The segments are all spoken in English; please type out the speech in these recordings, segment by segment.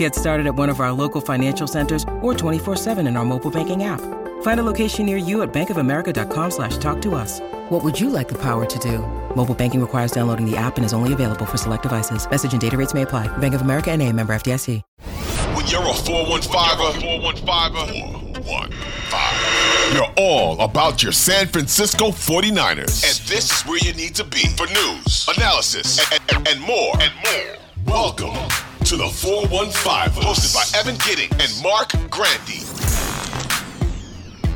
Get started at one of our local financial centers or 24-7 in our mobile banking app. Find a location near you at bankofamerica.com slash talk to us. What would you like the power to do? Mobile banking requires downloading the app and is only available for select devices. Message and data rates may apply. Bank of America and a member FDIC. When you're a 415er, 415er, 415, you're all about your San Francisco 49ers. And this is where you need to be for news, analysis, and, and, and more. And more. Welcome to the 415, hosted by Evan Giddings and Marc Grandi.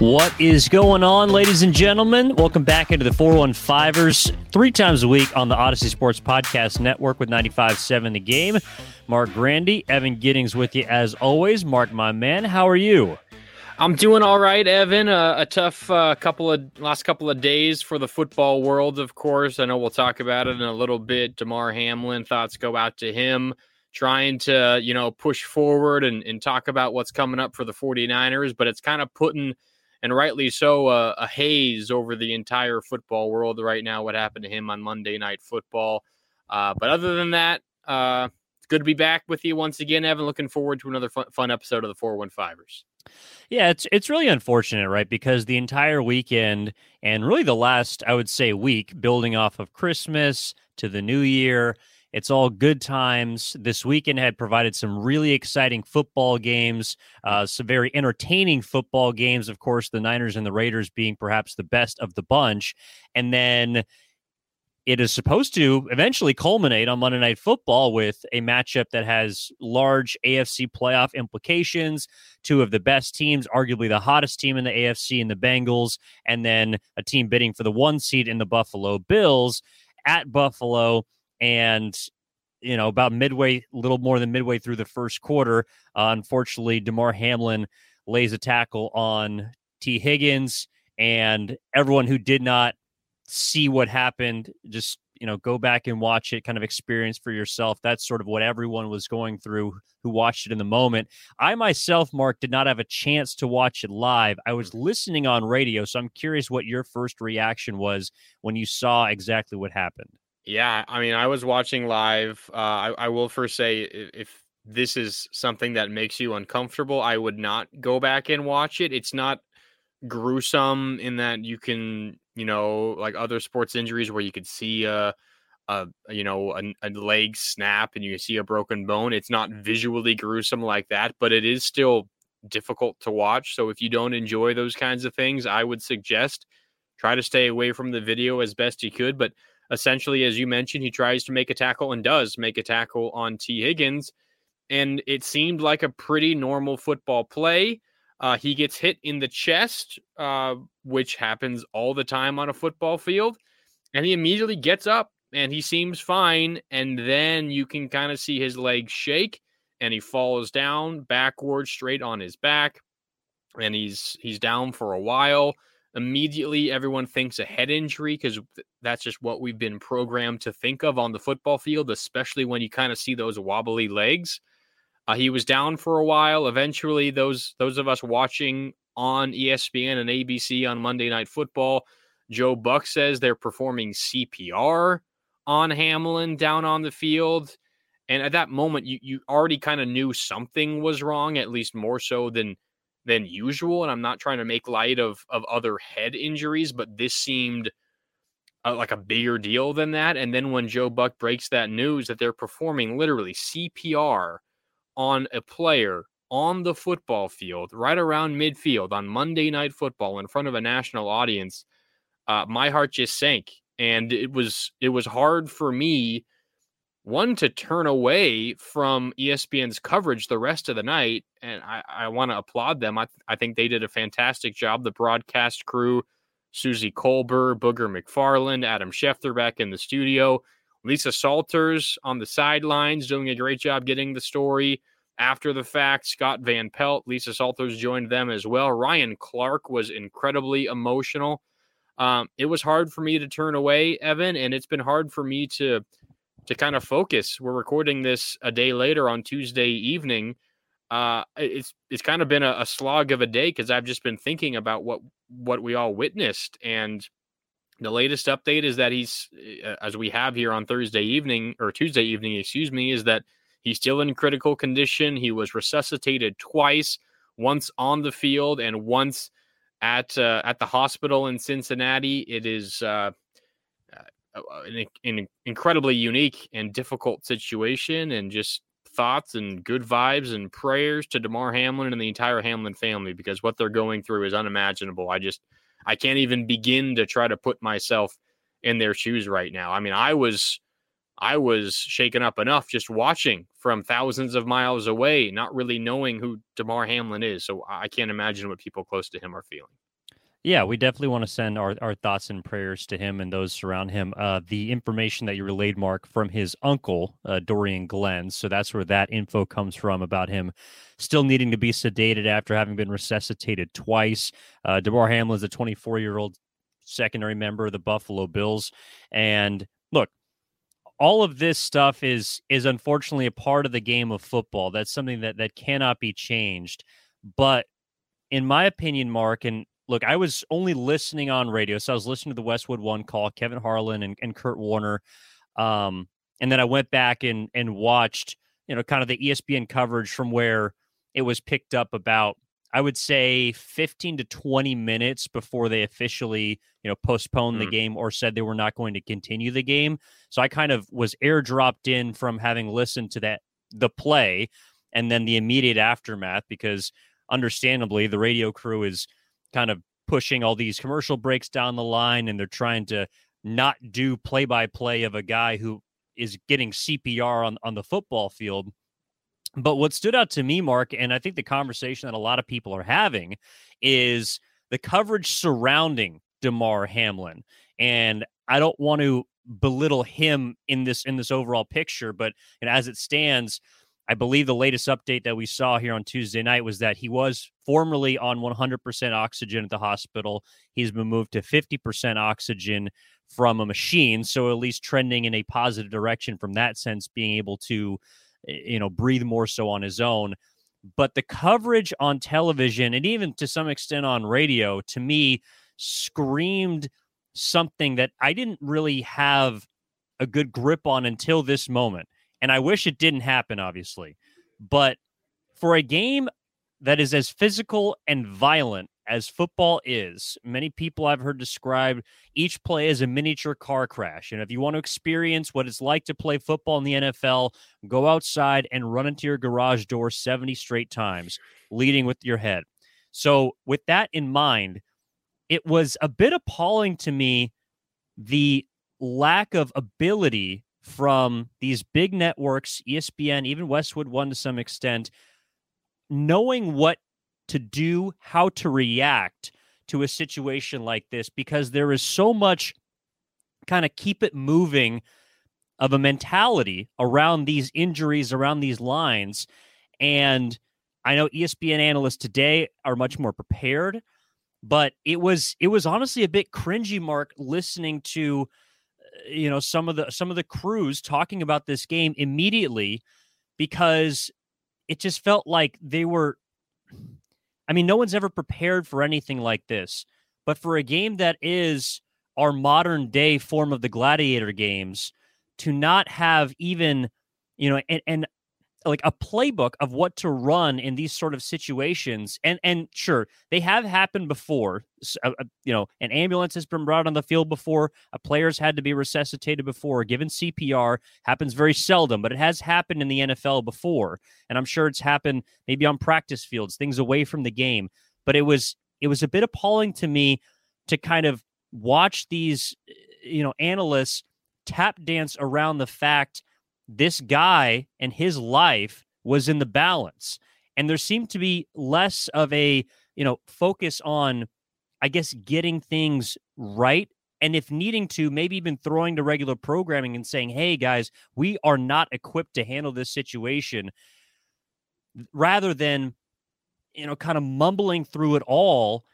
What is going on, ladies and gentlemen? Welcome back into the 415ers three times a week on the Audacy Sports Podcast Network with 95.7 The Game. Marc Grandi, Evan Giddings with you as always. Marc, my man, how are you? I'm doing all right, Evan. Uh, a tough uh, couple of last couple of days for the football world, of course. I know we'll talk about it in a little bit. Damar Hamlin, thoughts go out to him trying to, you know, push forward and, and talk about what's coming up for the 49ers, but it's kind of putting – and rightly so, uh, a haze over the entire football world right now. What happened to him on Monday Night Football? Uh, but other than that, uh, it's good to be back with you once again, Evan. Looking forward to another fun, fun episode of the 415ers. Yeah, it's it's really unfortunate, right? Because the entire weekend and really the last, I would say, week, building off of Christmas to the New Year, it's all good times. This weekend had provided some really exciting football games, uh, some very entertaining football games. Of course, the Niners and the Raiders being perhaps the best of the bunch. And then it is supposed to eventually culminate on Monday Night Football with a matchup that has large AFC playoff implications. Two of the best teams, arguably the hottest team in the AFC in the Bengals, and then a team bidding for the one seed in the Buffalo Bills at Buffalo and you know about midway, a little more than midway through the first quarter, uh, unfortunately, Damar Hamlin lays a tackle on Tee Higgins, and everyone who did not see what happened just you know go back and watch it kind of experience for yourself. That's sort of what everyone was going through who watched it in the moment. I myself Marc, did not have a chance to watch it live. I was listening on radio so i'm curious what your first reaction was when you saw exactly what happened yeah, I mean, I was watching live. Uh, I, I will first say if this is something that makes you uncomfortable, I would not go back and watch it. It's not gruesome in that you can, you know, like other sports injuries where you could see a, a you know, a, a leg snap and you see a broken bone. It's not visually gruesome like that, but it is still difficult to watch. So if you don't enjoy those kinds of things, I would suggest try to stay away from the video as best you could. But essentially, as you mentioned, he tries to make a tackle and does make a tackle on Tee Higgins. And it seemed like a pretty normal football play. Uh, he gets hit in the chest, uh, which happens all the time on a football field. And he immediately gets up and he seems fine. And then you can kind of see his legs shake and he falls down backward straight on his back. And he's he's down for a while immediately everyone thinks a head injury because that's just what we've been programmed to think of on the football field, especially when you kind of see those wobbly legs. Uh, he was down for a while. Eventually, those those of us watching on ESPN and ABC on Monday Night Football, Joe Buck says they're performing CPR on Hamlin down on the field. And at that moment, you you already kind of knew something was wrong, at least more so than than usual. And I'm not trying to make light of of other head injuries, but this seemed uh, like a bigger deal than that. And then when Joe Buck breaks that news that they're performing literally CPR on a player on the football field, right around midfield on Monday Night Football in front of a national audience, uh, my heart just sank, and it was it was hard for me one to turn away from ESPN's coverage the rest of the night. And I, I want to applaud them. I, I think they did a fantastic job. The broadcast crew, Suzy Kolber, Booger McFarland, Adam Schefter back in the studio, Lisa Salters on the sidelines doing a great job getting the story. after the fact. Scott Van Pelt, Lisa Salters joined them as well. Ryan Clark was incredibly emotional. Um, it was hard for me to turn away, Evan, and it's been hard for me to to kind of focus. We're recording this a day later on Tuesday evening. Uh, it's it's kind of been a, a slog of a day because I've just been thinking about what what we all witnessed, and the latest update is that he's, uh, as we have here on Thursday evening or Tuesday evening, excuse me, is that he's still in critical condition. He was resuscitated twice, once on the field and once at uh, at the hospital in Cincinnati. It is uh, uh an, an incredibly unique and difficult situation, and just thoughts and good vibes and prayers to Damar Hamlin and the entire Hamlin family because what they're going through is unimaginable. I just I can't even begin to try to put myself in their shoes right now. I mean, I was I was shaken up enough just watching from thousands of miles away, not really knowing who Damar Hamlin is. So I can't imagine what people close to him are feeling. Yeah, we definitely want to send our, our thoughts and prayers to him and those around him. Uh, the information that you relayed, Marc, from his uncle, uh, Dorrian Glenn. So that's where that info comes from about him still needing to be sedated after having been resuscitated twice. Uh, Damar Hamlin is a 24 year old secondary member of the Buffalo Bills. And look, all of this stuff is is unfortunately a part of the game of football. That's something that that cannot be changed. But in my opinion, Marc, and look, I was only listening on radio, so I was listening to the Westwood One call, Kevin Harlan and, and Kurt Warner, um, and then I went back and and watched, you know, kind of the ESPN coverage from where it was picked up about I would say 15 to 20 minutes before they officially, you know, postponed mm. the game or said they were not going to continue the game. So I kind of was airdropped in from having listened to that the play and then the immediate aftermath because understandably the radio crew is kind of pushing all these commercial breaks down the line and they're trying to not do play by play of a guy who is getting CPR on, on the football field. But what stood out to me, Marc, and I think the conversation that a lot of people are having is the coverage surrounding Damar Hamlin. And I don't want to belittle him in this in this overall picture, but and as it stands, I believe the latest update that we saw here on Tuesday night was that he was formerly on 100% oxygen at the hospital. He's been moved to 50% oxygen from a machine, so at least trending in a positive direction from that sense, being able to, eh, you know, breathe more so on his own. But the coverage on television and even to some extent on radio, to me, screamed something that I didn't really have a good grip on until this moment and I wish it didn't happen, obviously. But for a game that is as physical and violent as football is, many people I've heard describe each play as a miniature car crash. And if you want to experience what it's like to play football in the NFL, go outside and run into your garage door 70 straight times, leading with your head. So, with that in mind, it was a bit appalling to me the lack of ability from these big networks, ESPN, even Westwood One to some extent, knowing what to do, how to react to a situation like this, because there is so much kind of keep it moving of a mentality around these injuries, around these lines. And I know ESPN analysts today are much more prepared, but it was it was honestly a bit cringy, Marc, listening to you know some of the some of the crews talking about this game immediately because it just felt like they were I mean no one's ever prepared for anything like this but for a game that is our modern day form of the gladiator games to not have even you know and, and like a playbook of what to run in these sort of situations and and sure they have happened before uh, uh, you know an ambulance has been brought on the field before a player's had to be resuscitated before given cpr happens very seldom but it has happened in the nfl before and i'm sure it's happened maybe on practice fields things away from the game but it was it was a bit appalling to me to kind of watch these you know analysts tap dance around the fact this guy and his life was in the balance. And there seemed to be less of a, you know, focus on, I guess, getting things right. And if needing to, maybe even throwing to regular programming and saying, hey, guys, we are not equipped to handle this situation. rather than you know kind of mumbling through it all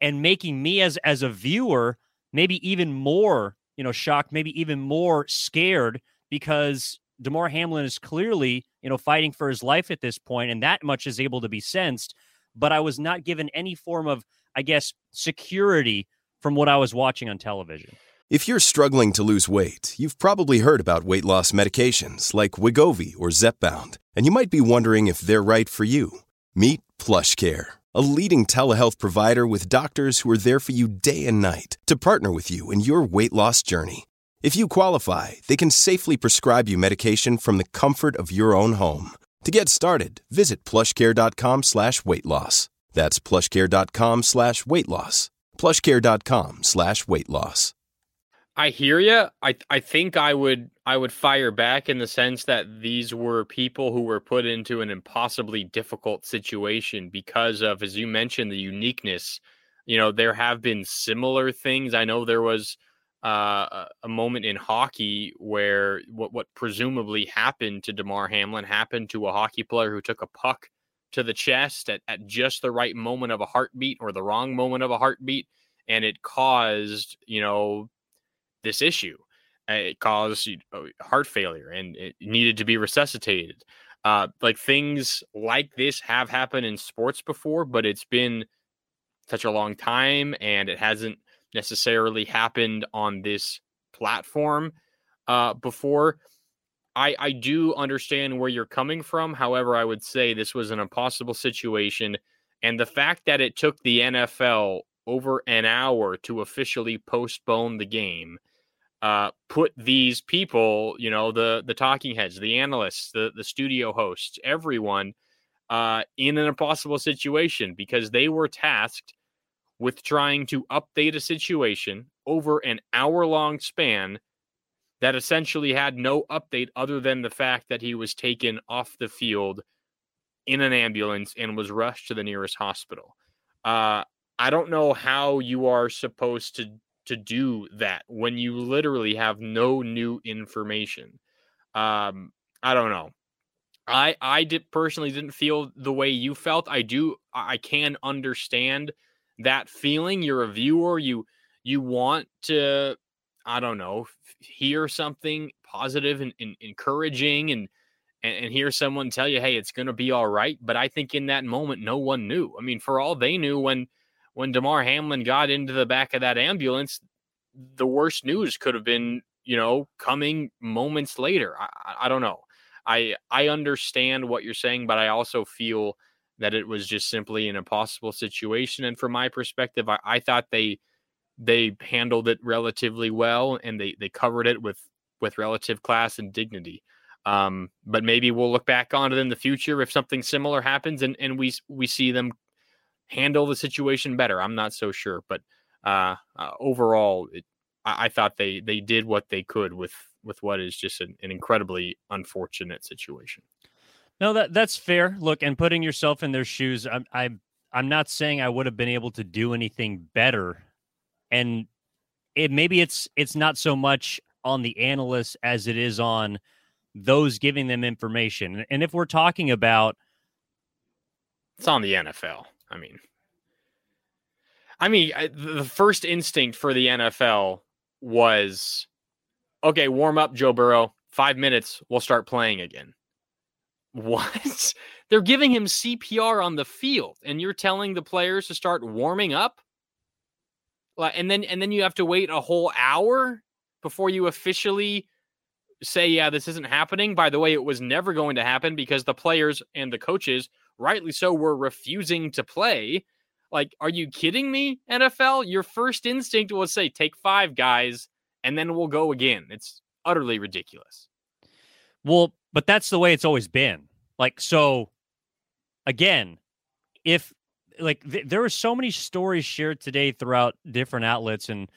and making me as as a viewer maybe even more you know shocked maybe even more scared because Damar Hamlin is clearly you know fighting for his life at this point and that much is able to be sensed but I was not given any form of I guess security from what I was watching on television if you're struggling to lose weight you've probably heard about weight loss medications like Wegovy or Zepbound and you might be wondering if they're right for you meet PlushCare a leading telehealth provider with doctors who are there for you day and night to partner with you in your weight loss journey. If you qualify, they can safely prescribe you medication from the comfort of your own home. To get started, visit plushcare.com slash weight loss. That's plushcare.com slash weight loss. Plushcare.com slash weight loss. I hear you. I I think I would I would fire back in the sense that these were people who were put into an impossibly difficult situation because of, as you mentioned, the uniqueness. You know, there have been similar things. I know there was uh, a moment in hockey where what what presumably happened to Damar Hamlin happened to a hockey player who took a puck to the chest at, at just the right moment of a heartbeat or the wrong moment of a heartbeat, and it caused you know this issue. Uh, it caused heart failure and it needed to be resuscitated. Uh, like things like this have happened in sports before, but it's been such a long time and it hasn't necessarily happened on this platform uh, before. I, I do understand where you're coming from. However, I would say this was an impossible situation. And the fact that it took the NFL over an hour to officially postpone the game uh, put these people, you know, the the talking heads, the analysts, the the studio hosts, everyone, uh, in an impossible situation because they were tasked with trying to update a situation over an hour long span that essentially had no update other than the fact that he was taken off the field in an ambulance and was rushed to the nearest hospital. Uh, I don't know how you are supposed to to do that when you literally have no new information. Um, I don't know. I I did personally didn't feel the way you felt. I do I can understand that feeling. You're a viewer. You you want to I don't know hear something positive and, and encouraging and, and hear someone tell you, hey, it's gonna be all right. But I think in that moment, no one knew. I mean, for all they knew, when when Damar Hamlin got into the back of that ambulance, the worst news could have been, you know, coming moments later. I, I don't know. I I understand what you're saying, but I also feel that it was just simply an impossible situation. And from my perspective, I, I thought they they handled it relatively well and they they covered it with with relative class and dignity. Um, but maybe we'll look back on it in the future if something similar happens and, and we we see them handle the situation better. I'm not so sure, but uh, uh, overall, it, I, I, thought they they did what they could with with what is just an, an incredibly unfortunate situation. No, that that's fair. Look, and putting yourself in their shoes, I'm I'm I'm not saying I would have been able to do anything better, and it maybe it's it's not so much on the analysts as it is on those giving them information. And if we're talking about, it's on the NFL. I mean, I mean, the first instinct for the NFL was, okay, warm up, Joe Burrow. Five minutes, we'll start playing again. What? They're giving him CPR on the field, and you're telling the players to start warming up, and then and then you have to wait a whole hour before you officially say, yeah, this isn't happening. By the way, it was never going to happen because the players and the coaches rightly so, were refusing to play. Like, are you kidding me, NFL? Your first instinct was say, take five guys and then we'll go again. It's utterly ridiculous. Well, but that's the way it's always been. Like, so again, if like th- there were so many stories shared today throughout different outlets, and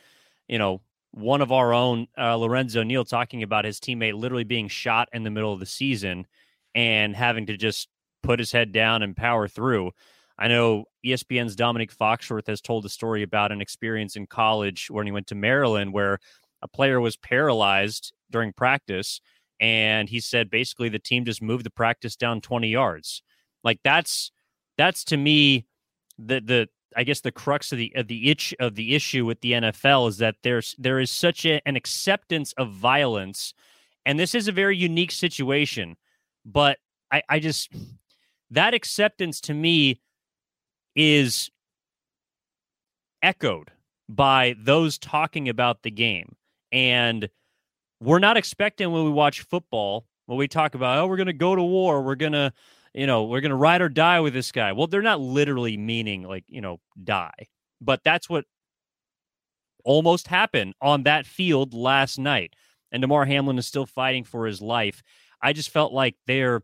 you know, one of our own, uh, Lorenzo Neal, talking about his teammate literally being shot in the middle of the season and having to just put his head down and power through. I know ESPN's Domonique Foxworth has told a story about an experience in college when he went to Maryland where a player was paralyzed during practice. And he said basically the team just moved the practice down 20 yards. Like that's that's to me the the I guess the crux of the of the itch of the issue with the NFL is that there's there is such a, an acceptance of violence, and this is a very unique situation. But I, I just that acceptance to me is echoed by those talking about the game, and we're not expecting when we watch football when we talk about oh we're going to go to war, we're going to you know, we're going to ride or die with this guy. Well, they're not literally meaning like, you know, die, but that's what almost happened on that field last night. And Damar Hamlin is still fighting for his life. I just felt like they're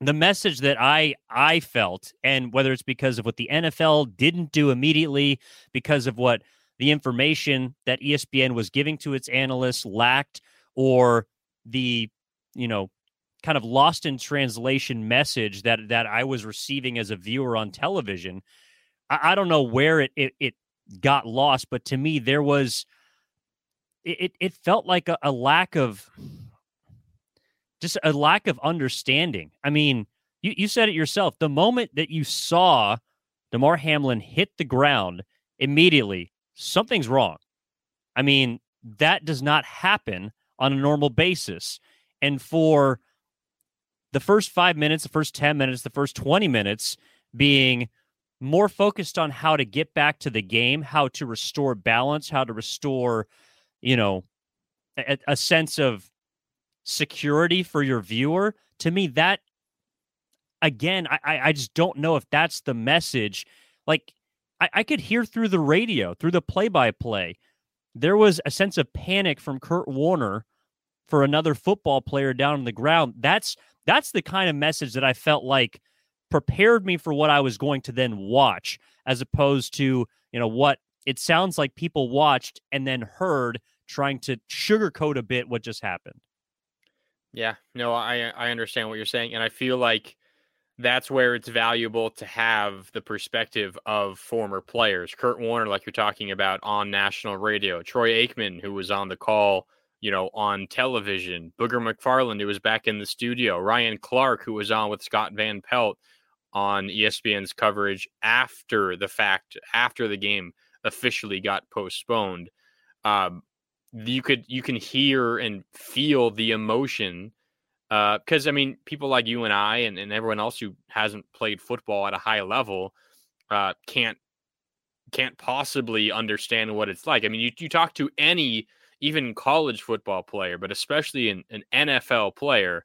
the message that I I felt, and whether it's because of what the NFL didn't do immediately, because of what the information that ESPN was giving to its analysts lacked, or the you know kind of lost in translation message that that I was receiving as a viewer on television. I, I don't know where it, it, it got lost, but to me there was it it felt like a, a lack of just a lack of understanding. I mean, you, you said it yourself. The moment that you saw Damar Hamlin hit the ground immediately, something's wrong. I mean, that does not happen on a normal basis. And for the first five minutes, the first 10 minutes, the first 20 minutes being more focused on how to get back to the game, how to restore balance, how to restore, you know, a, a sense of security for your viewer. To me, that again, I, I just don't know if that's the message. Like I, I could hear through the radio, through the play by play, there was a sense of panic from Kurt Warner for another football player down on the ground. That's that's the kind of message that I felt like prepared me for what I was going to then watch, as opposed to, you know, what it sounds like people watched and then heard trying to sugarcoat a bit what just happened. Yeah, no, I I understand what you're saying, and I feel like that's where it's valuable to have the perspective of former players. Kurt Warner, like you're talking about on national radio, Troy Aikman, who was on the call you know, on television. Booger McFarland, who was back in the studio. Ryan Clark, who was on with Scott Van Pelt on ESPN's coverage after the fact, after the game officially got postponed. Um, you could you can hear and feel the emotion because uh, I mean, people like you and I and, and everyone else who hasn't played football at a high level uh, can't can't possibly understand what it's like. I mean, you you talk to any even college football player, but especially an, an NFL player,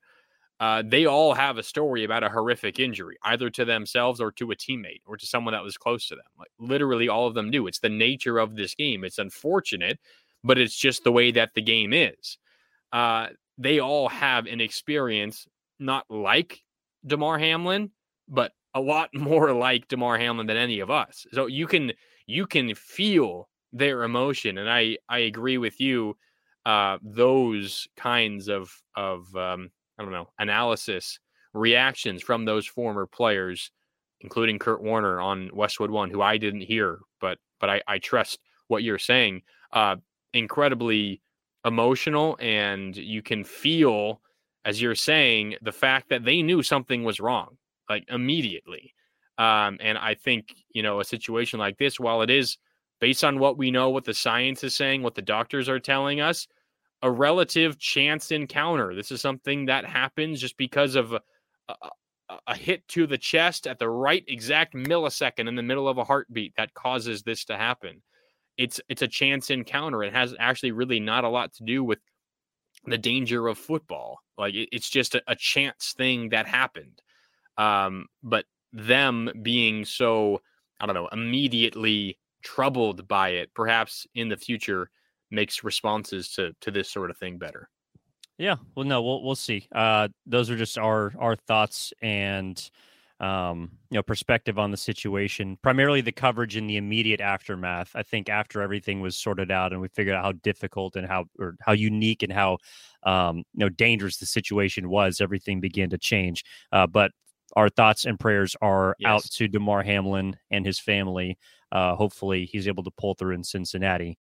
uh, they all have a story about a horrific injury, either to themselves or to a teammate or to someone that was close to them. Like literally, all of them do. It's the nature of this game. It's unfortunate, but it's just the way that the game is. Uh, they all have an experience not like Damar Hamlin, but a lot more like Damar Hamlin than any of us. So you can you can feel their emotion. And I I agree with you. Uh, those kinds of of um, I don't know analysis reactions from those former players, including Kurt Warner on Westwood One, who I didn't hear, but but I, I trust what you're saying. Uh, incredibly emotional, and you can feel, as you're saying, the fact that they knew something was wrong, like immediately. Um, and I think you know a situation like this, while it is based on what we know, what the science is saying, what the doctors are telling us, a relative chance encounter. This is something that happens just because of a, a, a, hit to the chest at the right exact millisecond in the middle of a heartbeat that causes this to happen. It's it's a chance encounter. It has actually really not a lot to do with the danger of football. Like it, it's just a, a, chance thing that happened. Um, but them being so I don't know immediately troubled by it, perhaps in the future makes responses to to this sort of thing better. Yeah, well, no, we'll we'll see. Uh, those are just our our thoughts and um, you know perspective on the situation. Primarily the coverage in the immediate aftermath. I think after everything was sorted out and we figured out how difficult and how or how unique and how um, you know dangerous the situation was, everything began to change. Uh, but our thoughts and prayers are yes. out to Damar Hamlin and his family uh, hopefully he's able to pull through in Cincinnati